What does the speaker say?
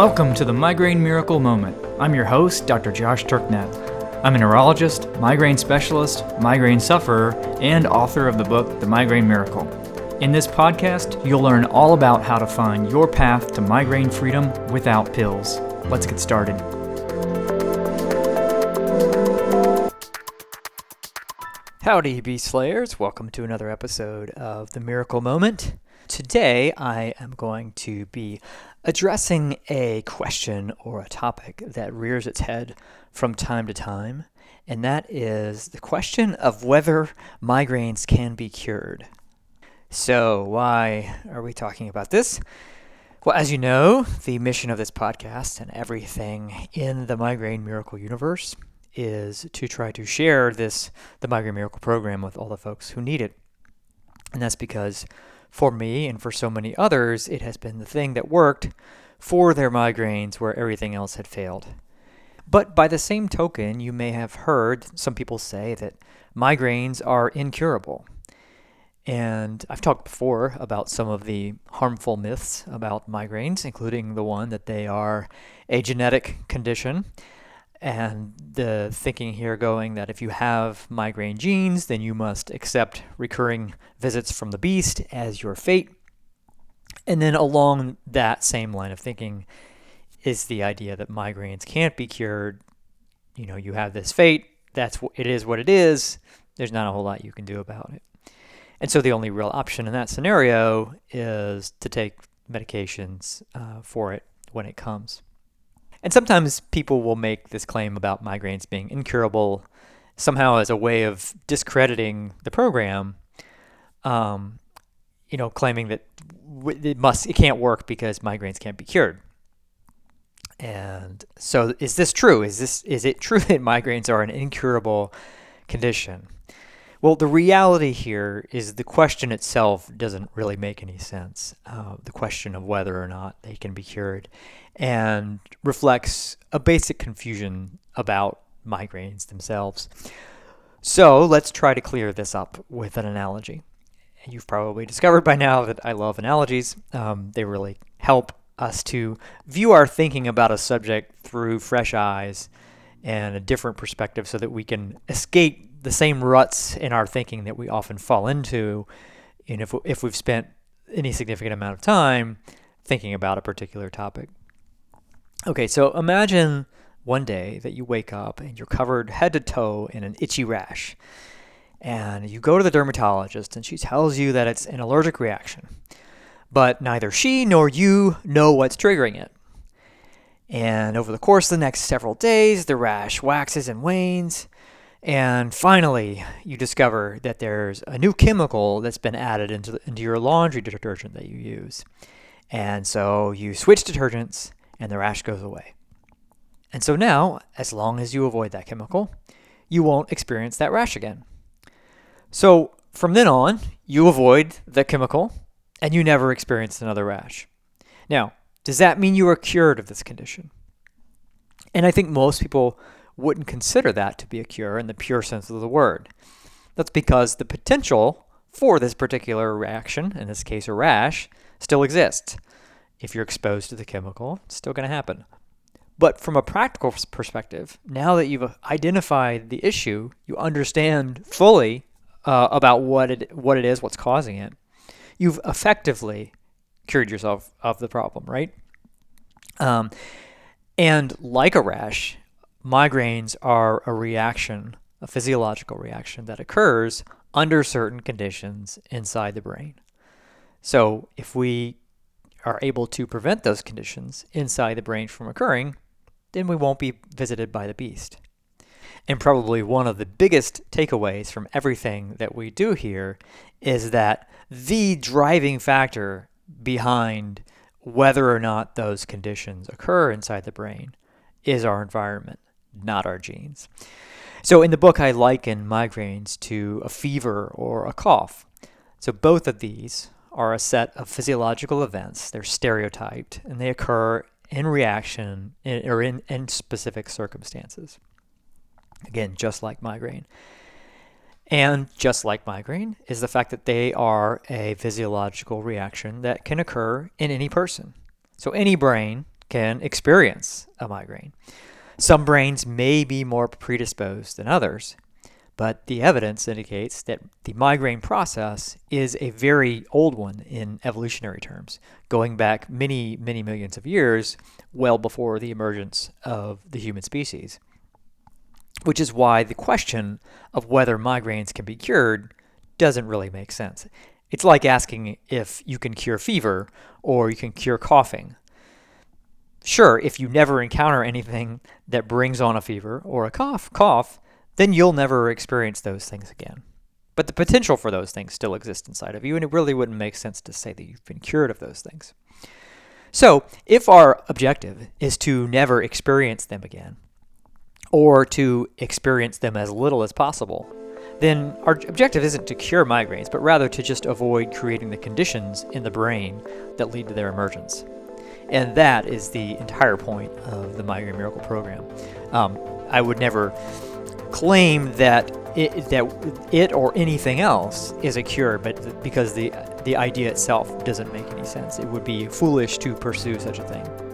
Welcome to the Migraine Miracle Moment. I'm your host, Dr. Josh Turknett. I'm a neurologist, migraine specialist, migraine sufferer, and author of the book, The Migraine Miracle. In this podcast, you'll learn all about how to find your path to migraine freedom without pills. Let's get started. Howdy, Beast Slayers. Welcome to another episode of The Miracle Moment. Today, I am going to be addressing a question or a topic that rears its head from time to time, and that is the question of whether migraines can be cured. So, why are we talking about this? Well, as you know, the mission of this podcast and everything in the Migraine Miracle universe is to try to share this, the Migraine Miracle program, with all the folks who need it. And that's because for me and for so many others, it has been the thing that worked for their migraines where everything else had failed. But by the same token, you may have heard some people say that migraines are incurable. And I've talked before about some of the harmful myths about migraines, including the one that they are a genetic condition and the thinking here going that if you have migraine genes, then you must accept recurring visits from the beast as your fate. And then along that same line of thinking is the idea that migraines can't be cured. You know, you have this fate, that's it is what it is. There's not a whole lot you can do about it. And so the only real option in that scenario is to take medications uh, for it when it comes. And sometimes people will make this claim about migraines being incurable somehow as a way of discrediting the program, um, you know, claiming that it must, it can't work because migraines can't be cured. And so, is this true? Is this is it true that migraines are an incurable condition? Well, the reality here is the question itself doesn't really make any sense. Uh, the question of whether or not they can be cured and reflects a basic confusion about migraines themselves. So let's try to clear this up with an analogy. You've probably discovered by now that I love analogies. Um, they really help us to view our thinking about a subject through fresh eyes and a different perspective so that we can escape the same ruts in our thinking that we often fall into and if, if we've spent any significant amount of time thinking about a particular topic. Okay, so imagine one day that you wake up and you're covered head to toe in an itchy rash. And you go to the dermatologist and she tells you that it's an allergic reaction. But neither she nor you know what's triggering it. And over the course of the next several days, the rash waxes and wanes. And finally, you discover that there's a new chemical that's been added into, the, into your laundry detergent that you use. And so you switch detergents and the rash goes away. And so now, as long as you avoid that chemical, you won't experience that rash again. So from then on, you avoid the chemical and you never experience another rash. Now, does that mean you are cured of this condition? And I think most people wouldn't consider that to be a cure in the pure sense of the word. That's because the potential for this particular reaction, in this case a rash, still exists if you're exposed to the chemical, it's still going to happen. But from a practical perspective, now that you've identified the issue, you understand fully uh, about what it what it is, what's causing it. You've effectively cured yourself of the problem, right? Um, and like a rash, migraines are a reaction, a physiological reaction that occurs under certain conditions inside the brain. So if we are able to prevent those conditions inside the brain from occurring, then we won't be visited by the beast. And probably one of the biggest takeaways from everything that we do here is that the driving factor behind whether or not those conditions occur inside the brain is our environment, not our genes. So in the book, I liken migraines to a fever or a cough. So both of these are a set of physiological events. They're stereotyped and they occur in reaction in, or in, in specific circumstances. Again, just like migraine. And just like migraine is the fact that they are a physiological reaction that can occur in any person. So any brain can experience a migraine. Some brains may be more predisposed than others, but the evidence indicates that the migraine process is a very old one in evolutionary terms, going back many, many millions of years, well before the emergence of the human species. Which is why the question of whether migraines can be cured doesn't really make sense. It's like asking if you can cure fever or you can cure coughing. Sure, if you never encounter anything that brings on a fever or a cough, cough, then you'll never experience those things again. But the potential for those things still exists inside of you, and it really wouldn't make sense to say that you've been cured of those things. So, if our objective is to never experience them again, or to experience them as little as possible, then our objective isn't to cure migraines, but rather to just avoid creating the conditions in the brain that lead to their emergence. And that is the entire point of the Migraine Miracle Program. Um, I would never claim that it, that it or anything else is a cure, but because the the idea itself doesn't make any sense, it would be foolish to pursue such a thing.